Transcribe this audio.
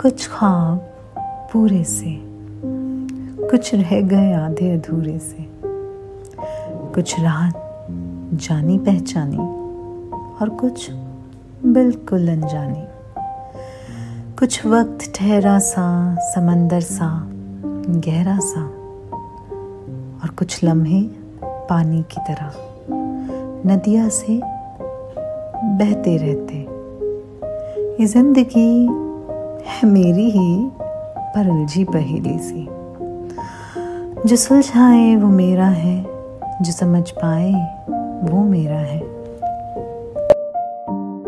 कुछ ख्वाब पूरे से, कुछ रह गए आधे अधूरे से। कुछ राहत जानी पहचानी और कुछ बिल्कुल अनजानी। कुछ वक्त ठहरा सा, समंदर सा, गहरा सा और कुछ लम्हे पानी की तरह, नदिया से बहते रहते। ये ज़िंदगी है मेरी ही, पर उलझी पहेली सी। जो सुलझाए वो मेरा है, जो समझ पाए वो मेरा है।